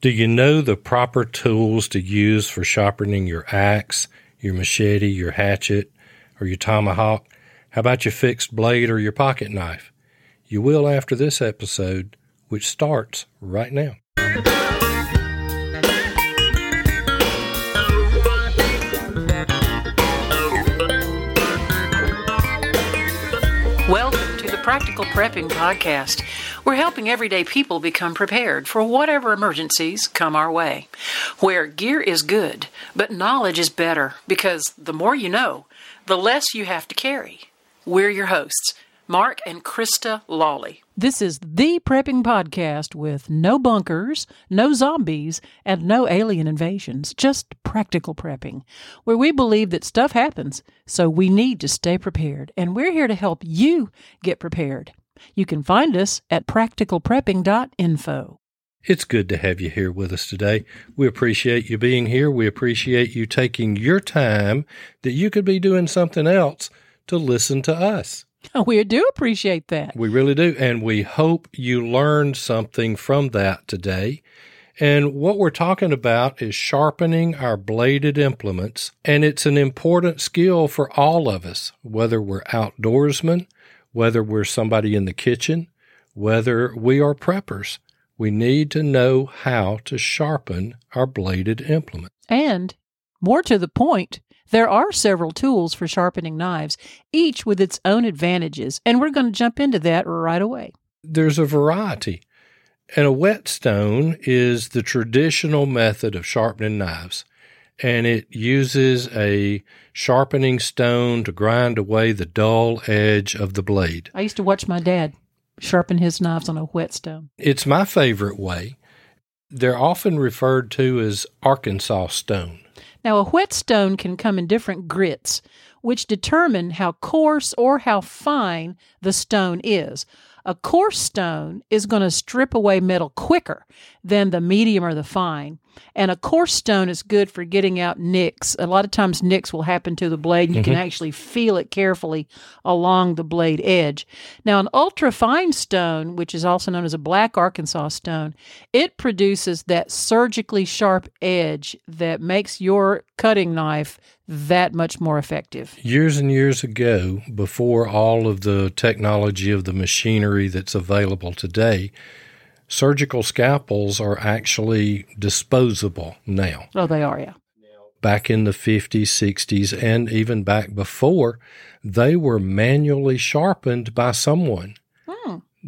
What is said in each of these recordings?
Do you know the proper tools to use for sharpening your axe, your machete, your hatchet, or your tomahawk? How about your fixed blade or your pocket knife? You will after this episode, which starts right now. Welcome to the Practical Prepping Podcast. We're helping everyday people become prepared for whatever emergencies come our way. Where gear is good, but knowledge is better because the more you know, the less you have to carry. We're your hosts, Mark and Krista Lawley. This is the prepping podcast with no bunkers, no zombies, and no alien invasions, just practical prepping, where we believe that stuff happens, so we need to stay prepared. And we're here to help you get prepared. You can find us at practicalprepping.info. It's good to have you here with us today. We appreciate you being here. We appreciate you taking your time that you could be doing something else to listen to us. We do appreciate that. We really do. And we hope you learned something from that today. And what we're talking about is sharpening our bladed implements. And it's an important skill for all of us, whether we're outdoorsmen, whether we're somebody in the kitchen, whether we are preppers. We need to know how to sharpen our bladed implement. And more to the point, there are several tools for sharpening knives, each with its own advantages, and we're going to jump into that right away. There's a variety. And a whetstone is the traditional method of sharpening knives, and it uses a sharpening stone to grind away the dull edge of the blade. I used to watch my dad sharpen his knives on a whetstone. It's my favorite way. They're often referred to as Arkansas stone. Now, a whetstone can come in different grits, which determine how coarse or how fine the stone is. A coarse stone is going to strip away metal quicker than the medium or the fine. And a coarse stone is good for getting out nicks. A lot of times, nicks will happen to the blade, and you can mm-hmm. actually feel it carefully along the blade edge. Now, an ultra fine stone, which is also known as a black Arkansas stone, it produces that surgically sharp edge that makes your cutting knife that much more effective. Years and years ago, before all of the technology of the machinery that's available today, surgical scalpels are actually disposable now. Oh, they are, yeah. Back in the 50s, 60s, and even back before, they were manually sharpened by someone.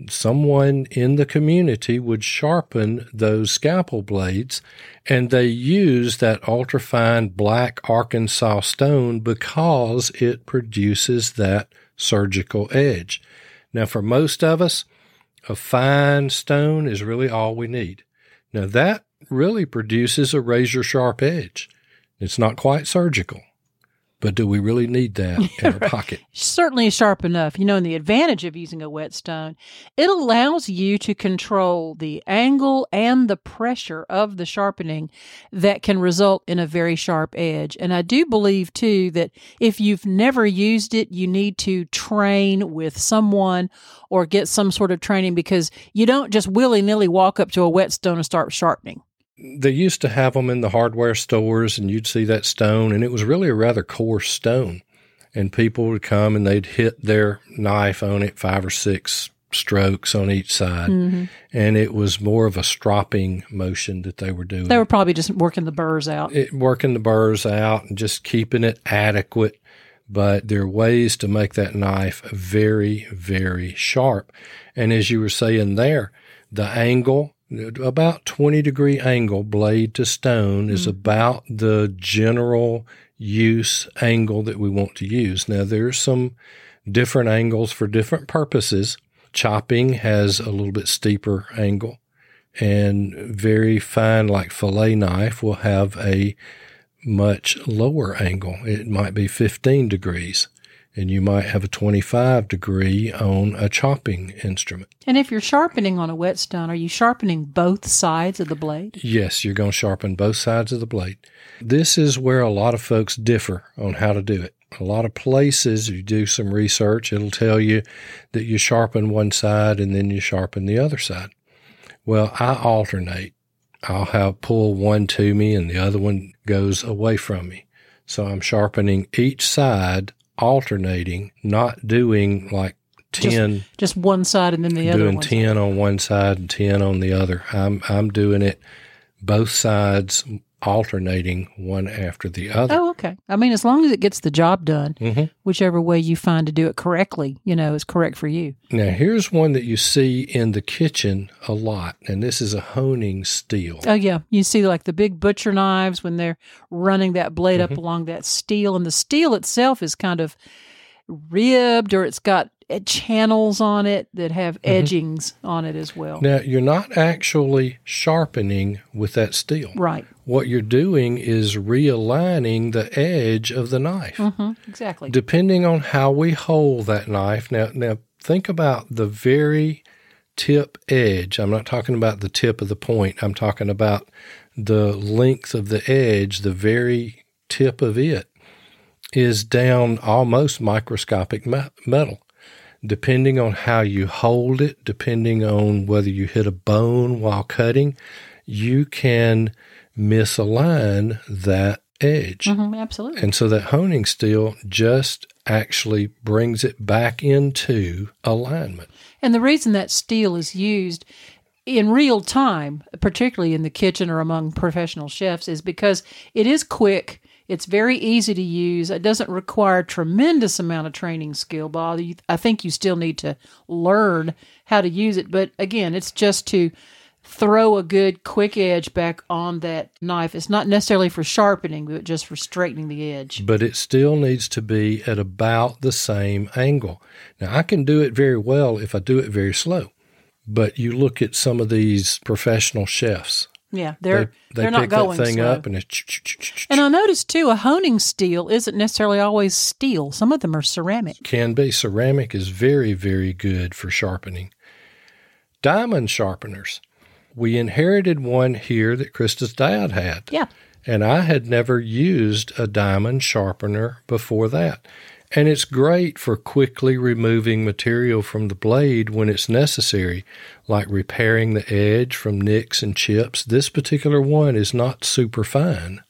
Someone in the community would sharpen those scalpel blades, and they used that ultrafine black Arkansas stone because it produces that surgical edge. Now, for most of us, a fine stone is really all we need. Now, that really produces a razor sharp edge. It's not quite surgical, but do we really need that in our pocket? certainly sharp enough. You know, and the advantage of using a whetstone, it allows you to control the angle and the pressure of the sharpening that can result in a very sharp edge. And I do believe too that if you've never used it, you need to train with someone or get some sort of training because you don't just willy nilly walk up to a whetstone and start sharpening. They used to have them in the hardware stores, and you'd see that stone, and it was really a rather coarse stone. And people would come and they'd hit their knife on it five or six strokes on each side. Mm-hmm. And it was more of a stropping motion that they were doing. They were probably just working the burrs out. it, working the burrs out and just keeping it adequate. But there are ways to make that knife very, very sharp. And as you were saying there, the angle, about 20 degree angle blade to stone is mm-hmm. about the general use angle that we want to use. Now there's some different angles for different purposes. Chopping has a little bit steeper angle and very fine like fillet knife will have a much lower angle. It might be 15 degrees and you might have a 25 degree on a chopping instrument. And if you're sharpening on a whetstone, are you sharpening both sides of the blade? Yes, you're going to sharpen both sides of the blade. This is where a lot of folks differ on how to do it. A lot of places, you do some research, it'll tell you that you sharpen one side and then you sharpen the other side. Well, I alternate. I'll have pull one to me and the other one goes away from me. So I'm sharpening each side, alternating, not doing like 10 Just one side and then the other doing one. 10 on one side and 10 on the other. I'm I'm doing it both sides alternating one after the other. Oh, okay. I mean, as long as it gets the job done, Mhm. whichever way you find to do it correctly, you know, is correct for you. Now here's one that you see in the kitchen a lot, and this is a honing steel. Oh, yeah. You see, like the big butcher knives when they're running that blade Mm-hmm. up along that steel, and the steel itself is kind of ribbed or it's got channels on it that have Mm-hmm. edgings on it as well. Now you're not actually sharpening with that steel. Right. What you're doing is realigning the edge of the knife. hmm Exactly. depending on how we hold that knife. Now, now think about the very tip edge. I'm not talking about the tip of the point. I'm talking about the length of the edge. The very tip of it is down almost microscopic me- metal. Depending on how you hold it, depending on whether you hit a bone while cutting, you can misalign that edge. hmm absolutely. And so that honing steel just actually brings it back into alignment. And the reason that steel is used in real time, particularly in the kitchen or among professional chefs, is because it is quick. It's very easy to use. It doesn't require tremendous amount of training skill. You- I think you still need to learn how to use it. But again, it's just to throw a good quick edge back on that knife. It's not necessarily for sharpening, but just for straightening the edge. But it still needs to be at about the same angle. Now, I can do it very well if I do it very slow. But you look at some of these professional chefs, Yeah, they, they're they they're not pick going that thing slow. up and it's And I noticed too, a honing steel isn't necessarily always steel. Some of them are ceramic. can be. Ceramic is very, very good for sharpening. Diamond sharpeners. We inherited one here that Krista's dad had. Yeah. And I had never used a diamond sharpener before that. And it's great for quickly removing material from the blade when it's necessary, like repairing the edge from nicks and chips. This particular one is not super fine,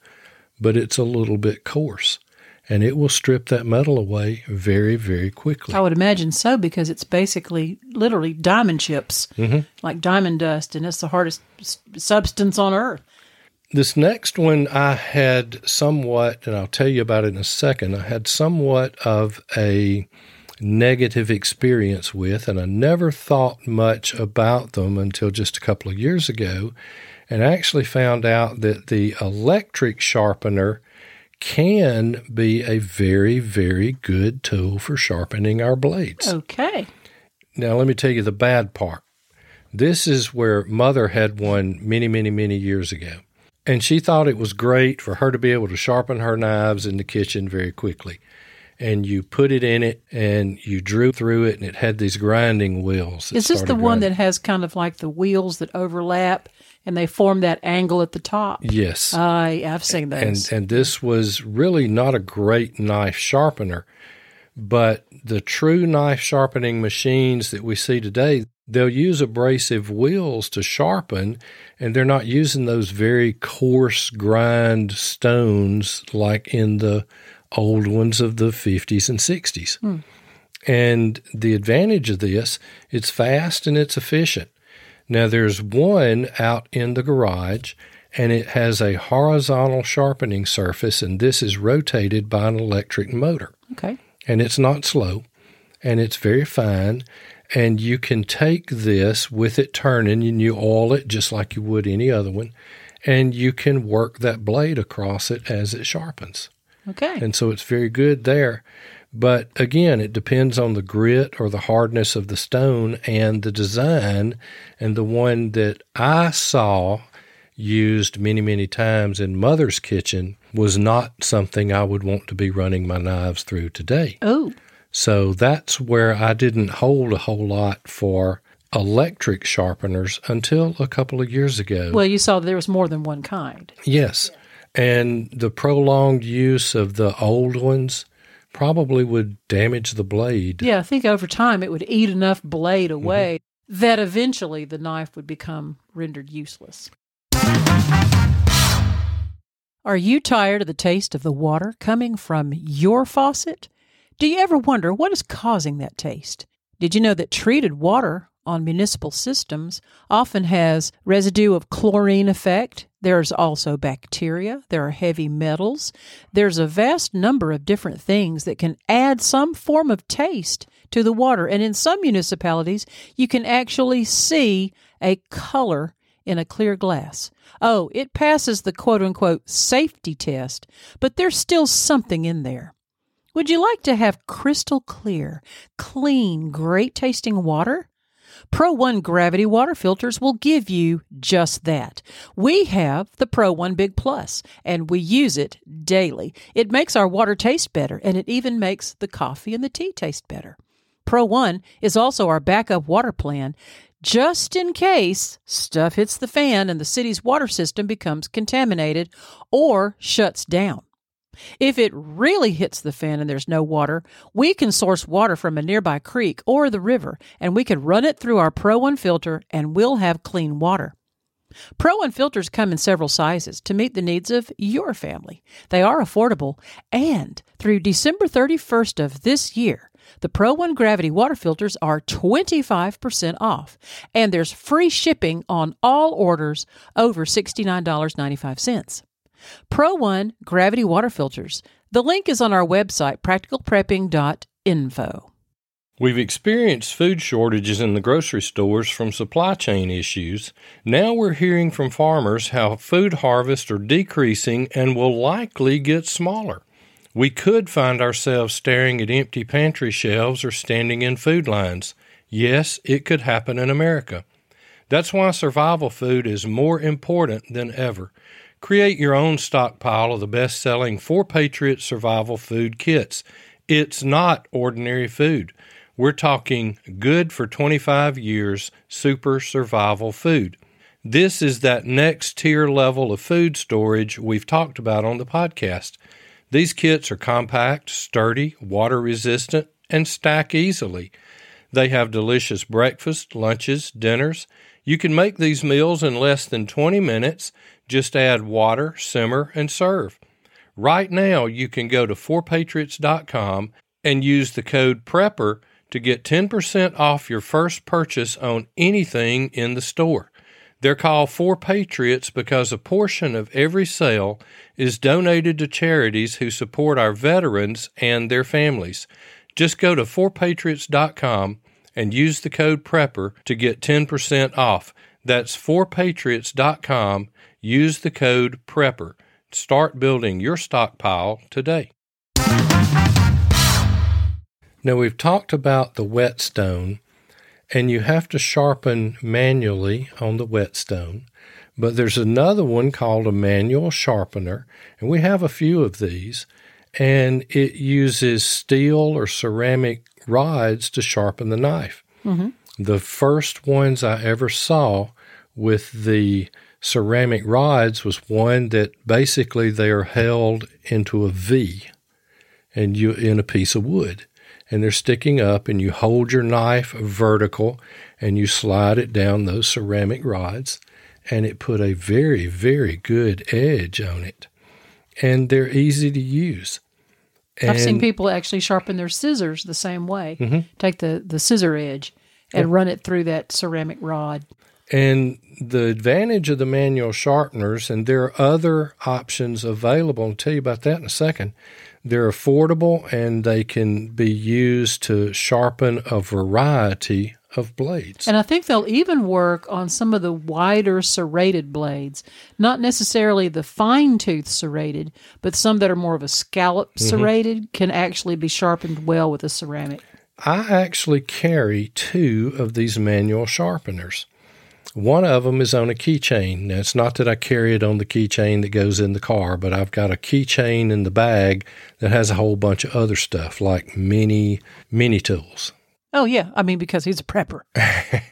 but it's a little bit coarse. And it will strip that metal away very, very quickly. I would imagine so because it's basically literally diamond chips, Mm-hmm. like diamond dust, and it's the hardest s- substance on earth. This next one I had somewhat, and I'll tell you about it in a second, I had somewhat of a negative experience with, and I never thought much about them until just a couple of years ago, and I actually found out that the electric sharpener can be a very, very good tool for sharpening our blades. Okay. Now, let me tell you the bad part. This is where Mother had one many, many, many years ago. And she thought it was great for her to be able to sharpen her knives in the kitchen very quickly. And you put it in it and you drew through it, and it had these grinding wheels. Is this the started one that has kind of like the wheels that overlap and they form that angle at the top? Yes. Uh, I I've seen those. and and this was really not a great knife sharpener but the true knife sharpening machines that we see today they'll use abrasive wheels to sharpen and they're not using those very coarse grind stones like in the old ones of the 50s and 60s hmm. and the advantage of this it's fast and it's efficient. Now there's one out in the garage and it has a horizontal sharpening surface and this is rotated by an electric motor. Okay. and it's not slow and it's very fine and you can take this with it turning and you oil it just like you would any other one and you can work that blade across it as it sharpens Okay. and so it's very good there. But again, it depends on the grit or the hardness of the stone and the design. And the one that I saw used many, many times in Mother's kitchen was not something I would want to be running my knives through today. oh, So that's where I didn't hold a whole lot for electric sharpeners until a couple of years ago. well, you saw there was more than one kind. Yes. And the prolonged use of the old ones probably would damage the blade. Yeah, I think over time it would eat enough blade Mm-hmm. away that eventually the knife would become rendered useless. Are you tired of the taste of the water coming from your faucet? Do you ever wonder what is causing that taste? Did you know that treated water on municipal systems often has residue of chlorine effect? There's also bacteria, there are heavy metals. There's a vast number of different things that can add some form of taste to the water. And in some municipalities, you can actually see a color in a clear glass. Oh, it passes the quote unquote safety test, but there's still something in there. Would you like to have crystal clear, clean, great tasting water? Pro One gravity water filters will give you just that. We have the Pro One Big Plus, and we use it daily. It makes our water taste better, and it even makes the coffee and the tea taste better. Pro One is also our backup water plan just in case stuff hits the fan and the city's water system becomes contaminated or shuts down. If it really hits the fan and there's no water, we can source water from a nearby creek or the river and we can run it through our Pro One filter and we'll have clean water. Pro One filters come in several sizes to meet the needs of your family. They are affordable and through December 31st of this year, the Pro One Gravity water filters are 25% off, and there's free shipping on all orders over $69.95. Pro One Gravity water filters. The link is on our website, practicalprepping.info. We've experienced food shortages in the grocery stores from supply chain issues. Now we're hearing from farmers how food harvests are decreasing and will likely get smaller. We could find ourselves staring at empty pantry shelves or standing in food lines. Yes, it could happen in America. That's why survival food is more important than ever. Create your own stockpile of the best selling 4 Patriot survival food kits. It's not ordinary food. We're talking good for 25 years super survival food. This is that next tier level of food storage we've talked about on the podcast. These kits are compact, sturdy, water resistant, and stack easily. They have delicious breakfast, lunches, dinners. You can make these meals in less than 20 minutes. Just add water, simmer, and serve. Right now, you can go to 4patriots.com and use the code PREPPER to get 10% off your first purchase on anything in the store. They're called Four Patriots because a portion of every sale is donated to charities who support our veterans and their families. Just go to 4patriots.com and use the code PREPPER to get 10% off. That's 4patriots.com. Use the code PREPPER. Start building your stockpile today. Now, we've talked about the whetstone and you have to sharpen manually on the whetstone. But there's another one called a manual sharpener, and we have a few of these, and it uses steel or ceramic rods to sharpen the knife. Mm-hmm. The first ones I ever saw with the ceramic rods was one that basically they are held into a V and you in a piece of wood and they're sticking up, and you hold your knife vertical and you slide it down those ceramic rods, and it put a very, very good edge on it. And they're easy to use. And I've seen people actually sharpen their scissors the same way. Mm-hmm. Take the, the scissor edge and run it through that ceramic rod. And the advantage of the manual sharpeners, and there are other options available, I'll tell you about that in a second, they're affordable and they can be used to sharpen a variety of blades. And I think they'll even work on some of the wider serrated blades, not necessarily the fine tooth serrated, but some that are more of a scallop mm-hmm. serrated can actually be sharpened well with a ceramic. I actually carry two of these manual sharpeners. One of them is on a keychain. Now, it's not that I carry it on the keychain that goes in the car, but I've got a keychain in the bag that has a whole bunch of other stuff like mini mini tools. Oh yeah, I mean because he's a prepper,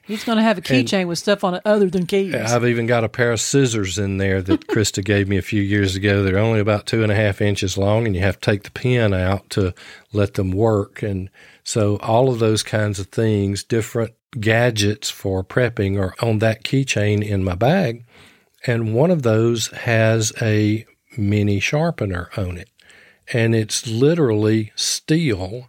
he's going to have a keychain with stuff on it other than keys. I've even got a pair of scissors in there that Krista gave me a few years ago. They're only about two and a half inches long, and you have to take the pin out to let them work. And so all of those kinds of things, different gadgets for prepping are on that keychain in my bag. And one of those has a mini sharpener on it. And it's literally steel,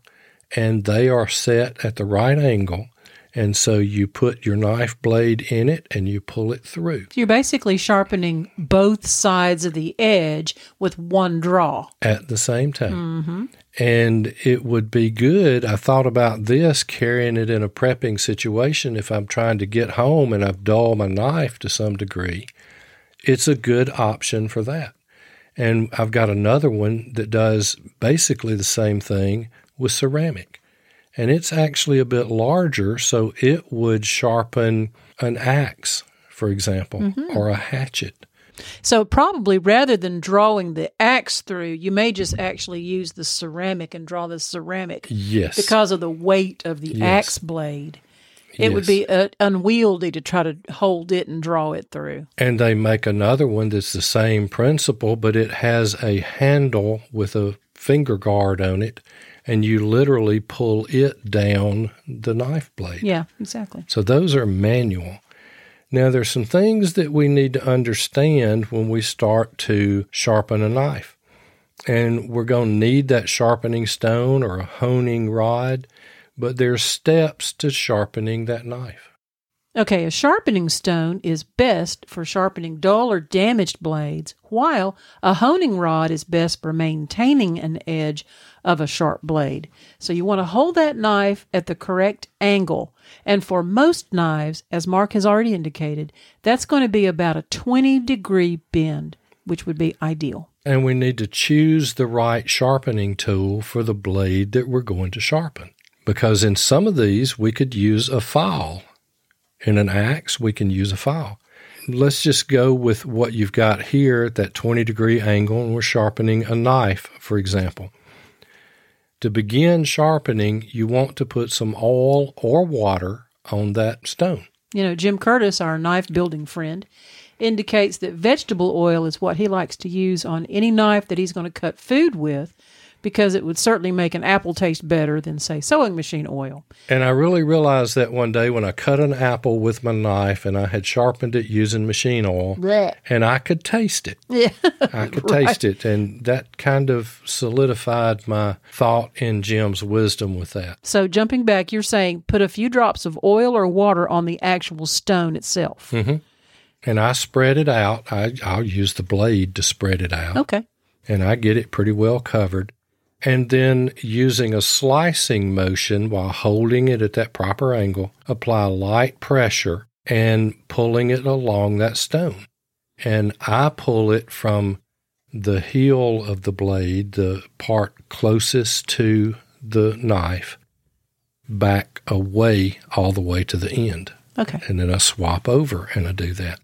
and they are set at the right angle. And so you put your knife blade in it and you pull it through You're basically sharpening both sides of the edge with one draw. at the same time. Mm-hmm. And it would be good. I thought about this carrying it in a prepping situation if I'm trying to get home and I've dulled my knife to some degree. It's a good option for that. And I've got another one that does basically the same thing with ceramic. And it's actually a bit larger, so it would sharpen an axe, for example, or a hatchet. So probably rather than drawing the axe through, you may just actually use the ceramic and draw the ceramic Yes. because of the weight of the Yes. axe blade. It would be uh, unwieldy to try to hold it and draw it through. And they make another one that's the same principle, but it has a handle with a finger guard on it, and you literally pull it down the knife blade. Yeah, exactly. So those are manual. Now, there's some things that we need to understand when we start to sharpen a knife. And we're going to need that sharpening stone or a honing rod, but there's steps to sharpening that knife. Okay, a sharpening stone is best for sharpening dull or damaged blades, while a honing rod is best for maintaining an edge of a sharp blade. So you want to hold that knife at the correct angle. And for most knives, as Mark has already indicated, that's going to be about a 20 degree bend, which would be ideal. And we need to choose the right sharpening tool for the blade that we're going to sharpen. Because in some of these, we could use a file. In an axe, we can use a file. Let's just go with what you've got here at that 20 degree angle, and we're sharpening a knife, for example. To begin sharpening, you want to put some oil or water on that stone. You know, Jim Curtis, our knife building friend, indicates that vegetable oil is what he likes to use on any knife that he's going to cut food with because it would certainly make an apple taste better than, say, sewing machine oil. And I really realized that one day when I cut an apple with my knife and I had sharpened it using machine oil, and I could taste it. Yeah. I could taste it. And that kind of solidified my thought in Jim's wisdom with that. so, jumping back, you're saying put a few drops of oil or water on the actual stone itself. Mm-hmm. And I spread it out. I, I'll use the blade to spread it out. Okay. And I get it pretty well covered. And then using a slicing motion while holding it at that proper angle, apply light pressure and pulling it along that stone. And I pull it from the heel of the blade, the part closest to the knife, back away all the way to the end. Okay. And then I swap over and I do that.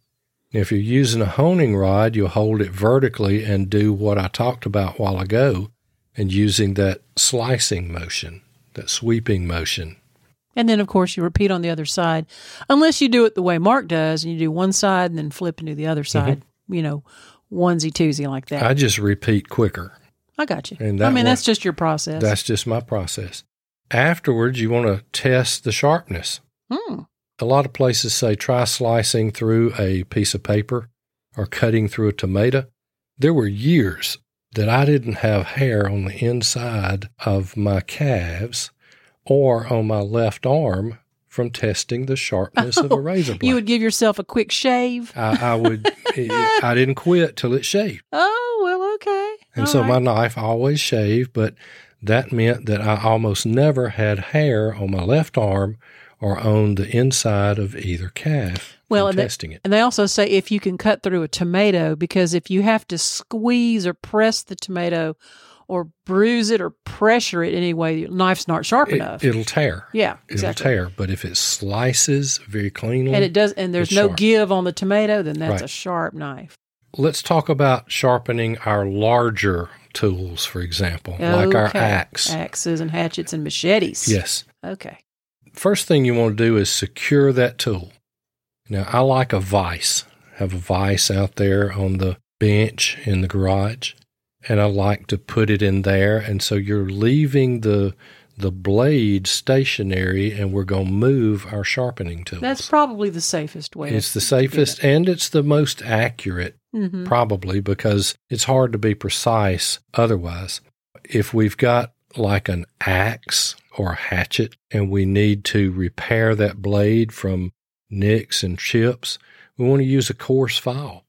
If you're using a honing rod, you'll hold it vertically and do what I talked about a while ago and using that slicing motion, that sweeping motion. And then, of course, you repeat on the other side, unless you do it the way Mark does and you do one side and then flip and do the other side, you know, onesie twosie like that. I just repeat quicker. I got you. And I mean, one- that's just your process. That's just my process. Afterwards, you want to test the sharpness. Hmm. A lot of places say try slicing through a piece of paper or cutting through a tomato. There were years that I didn't have hair on the inside of my calves or on my left arm from testing the sharpness of a oh, razor blade. You would give yourself a quick shave. I, I would. I didn't quit till it shaved, Oh, well, okay. and All so my right. knife always shaved. But that meant that I almost never had hair on my left arm or on the inside of either calf. Well, and, they, testing it. and they also say if you can cut through a tomato, because if you have to squeeze or press the tomato or bruise it or pressure it anyway, your knife's not sharp enough. It, will tear. yeah, It'll tear. But if it slices very cleanly, And it does, and there's no sharp. give on the tomato, then that's Right. a sharp knife. let's talk about sharpening our larger tools, for example, like our Okay. axe. axes and hatchets and machetes. Yes. Okay. First thing you want to do is secure that tool. Now, I like a vise. Have a vise out there on the bench in the garage, and I like to put it in there. And so you're leaving the the blade stationary and we're going to move our sharpening tool. That's probably the safest way. It's the safest and it's the most accurate, mm-hmm. probably, because it's hard to be precise otherwise. If we've got like an axe or a hatchet and we need to repair that blade from nicks and chips, we want to use a coarse file.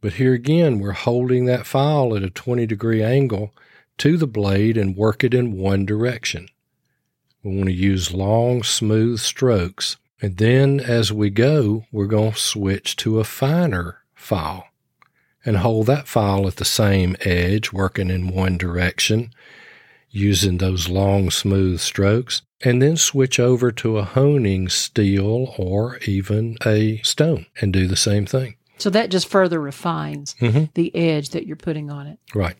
But here again, we're holding that file at a 20 degree angle to the blade and work it in one direction. We want to use long, smooth strokes. And then as we go, we're going to switch to a finer file and hold that file at the same edge, working in one direction, using those long, smooth strokes, and then switch over to a honing steel or even a stone and do the same thing. So that just further refines mm-hmm. the edge that you're putting on it. Right.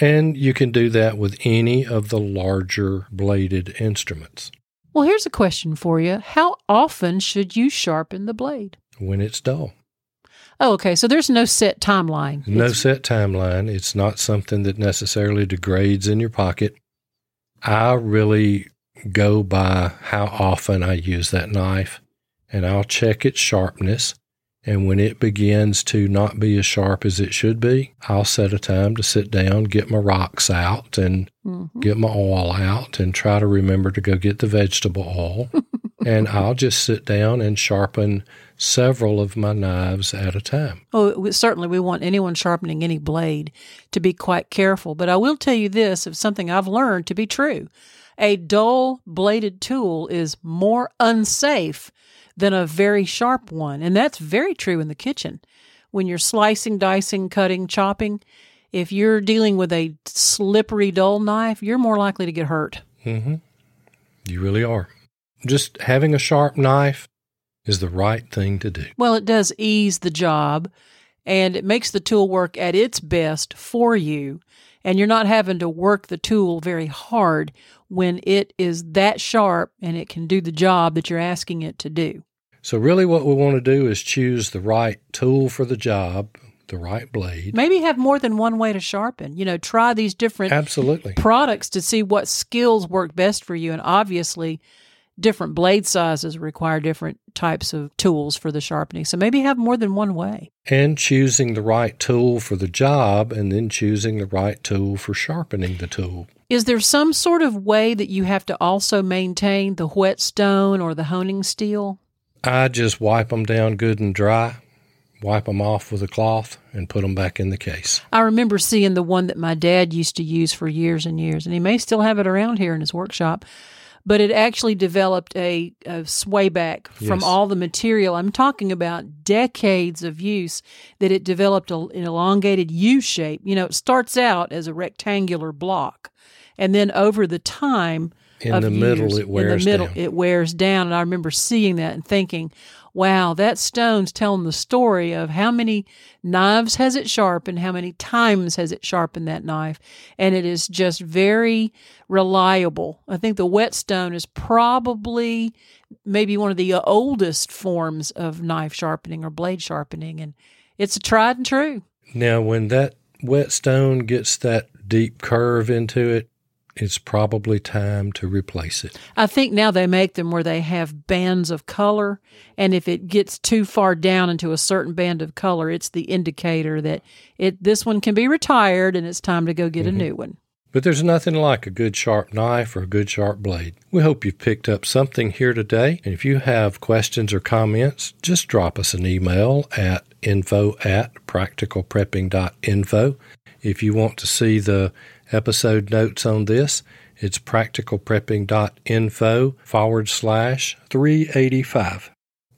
And you can do that with any of the larger bladed instruments. Well, here's a question for you. How often should you sharpen the blade? When it's dull. Oh, okay. So there's no set timeline. No it's- set timeline. It's not something that necessarily degrades in your pocket. I really go by how often I use that knife, and I'll check its sharpness. And when it begins to not be as sharp as it should be, I'll set a time to sit down, get my rocks out, and mm-hmm. get my oil out, and try to remember to go get the vegetable oil. and I'll just sit down and sharpen several of my knives at a time. Oh, certainly we want anyone sharpening any blade to be quite careful. But I will tell you this of something I've learned to be true. A dull bladed tool is more unsafe than a very sharp one. And that's very true in the kitchen. When you're slicing, dicing, cutting, chopping, if you're dealing with a slippery, dull knife, you're more likely to get hurt. Mm-hmm. You really are. Just having a sharp knife is the right thing to do. Well, it does ease the job and it makes the tool work at its best for you. And you're not having to work the tool very hard when it is that sharp and it can do the job that you're asking it to do. So, really, what we want to do is choose the right tool for the job, the right blade. Maybe have more than one way to sharpen. You know, try these different absolutely products to see what skills work best for you. And obviously, different blade sizes require different types of tools for the sharpening. So maybe have more than one way. And choosing the right tool for the job and then choosing the right tool for sharpening the tool. Is there some sort of way that you have to also maintain the whetstone or the honing steel? I just wipe them down good and dry, wipe them off with a cloth, and put them back in the case. I remember seeing the one that my dad used to use for years and years, and he may still have it around here in his workshop but it actually developed a, a sway back from yes. all the material. I'm talking about decades of use that it developed a, an elongated U shape. You know, it starts out as a rectangular block, and then over the time in the years, middle it wears in the middle down. it wears down. And I remember seeing that and thinking, wow, that stone's telling the story of how many knives has it sharpened, how many times has it sharpened that knife. And it is just very reliable. I think the whetstone is probably maybe one of the oldest forms of knife sharpening or blade sharpening. And it's a tried and true. Now, when that whetstone gets that deep curve into it, it's probably time to replace it. I think now they make them where they have bands of color, and if it gets too far down into a certain band of color, it's the indicator that it this one can be retired and it's time to go get mm-hmm. a new one. But there's nothing like a good sharp knife or a good sharp blade. We hope you've picked up something here today. And if you have questions or comments, just drop us an email at info at practicalprepping.info. If you want to see the episode notes on this, it's practicalprepping.info forward slash 385.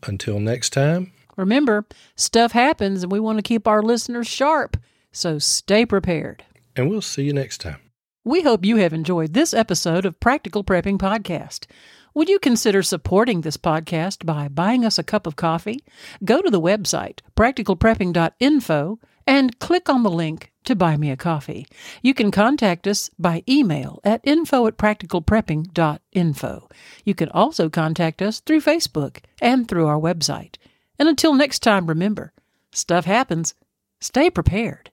Until next time. Remember, stuff happens and we want to keep our listeners sharp, so stay prepared. And we'll see you next time. We hope you have enjoyed this episode of Practical Prepping Podcast. Would you consider supporting this podcast by buying us a cup of coffee? Go to the website, practicalprepping.info, and click on the link to buy me a coffee. You can contact us by email at info at practicalprepping.info. You can also contact us through Facebook and through our website. And until next time, remember stuff happens. Stay prepared.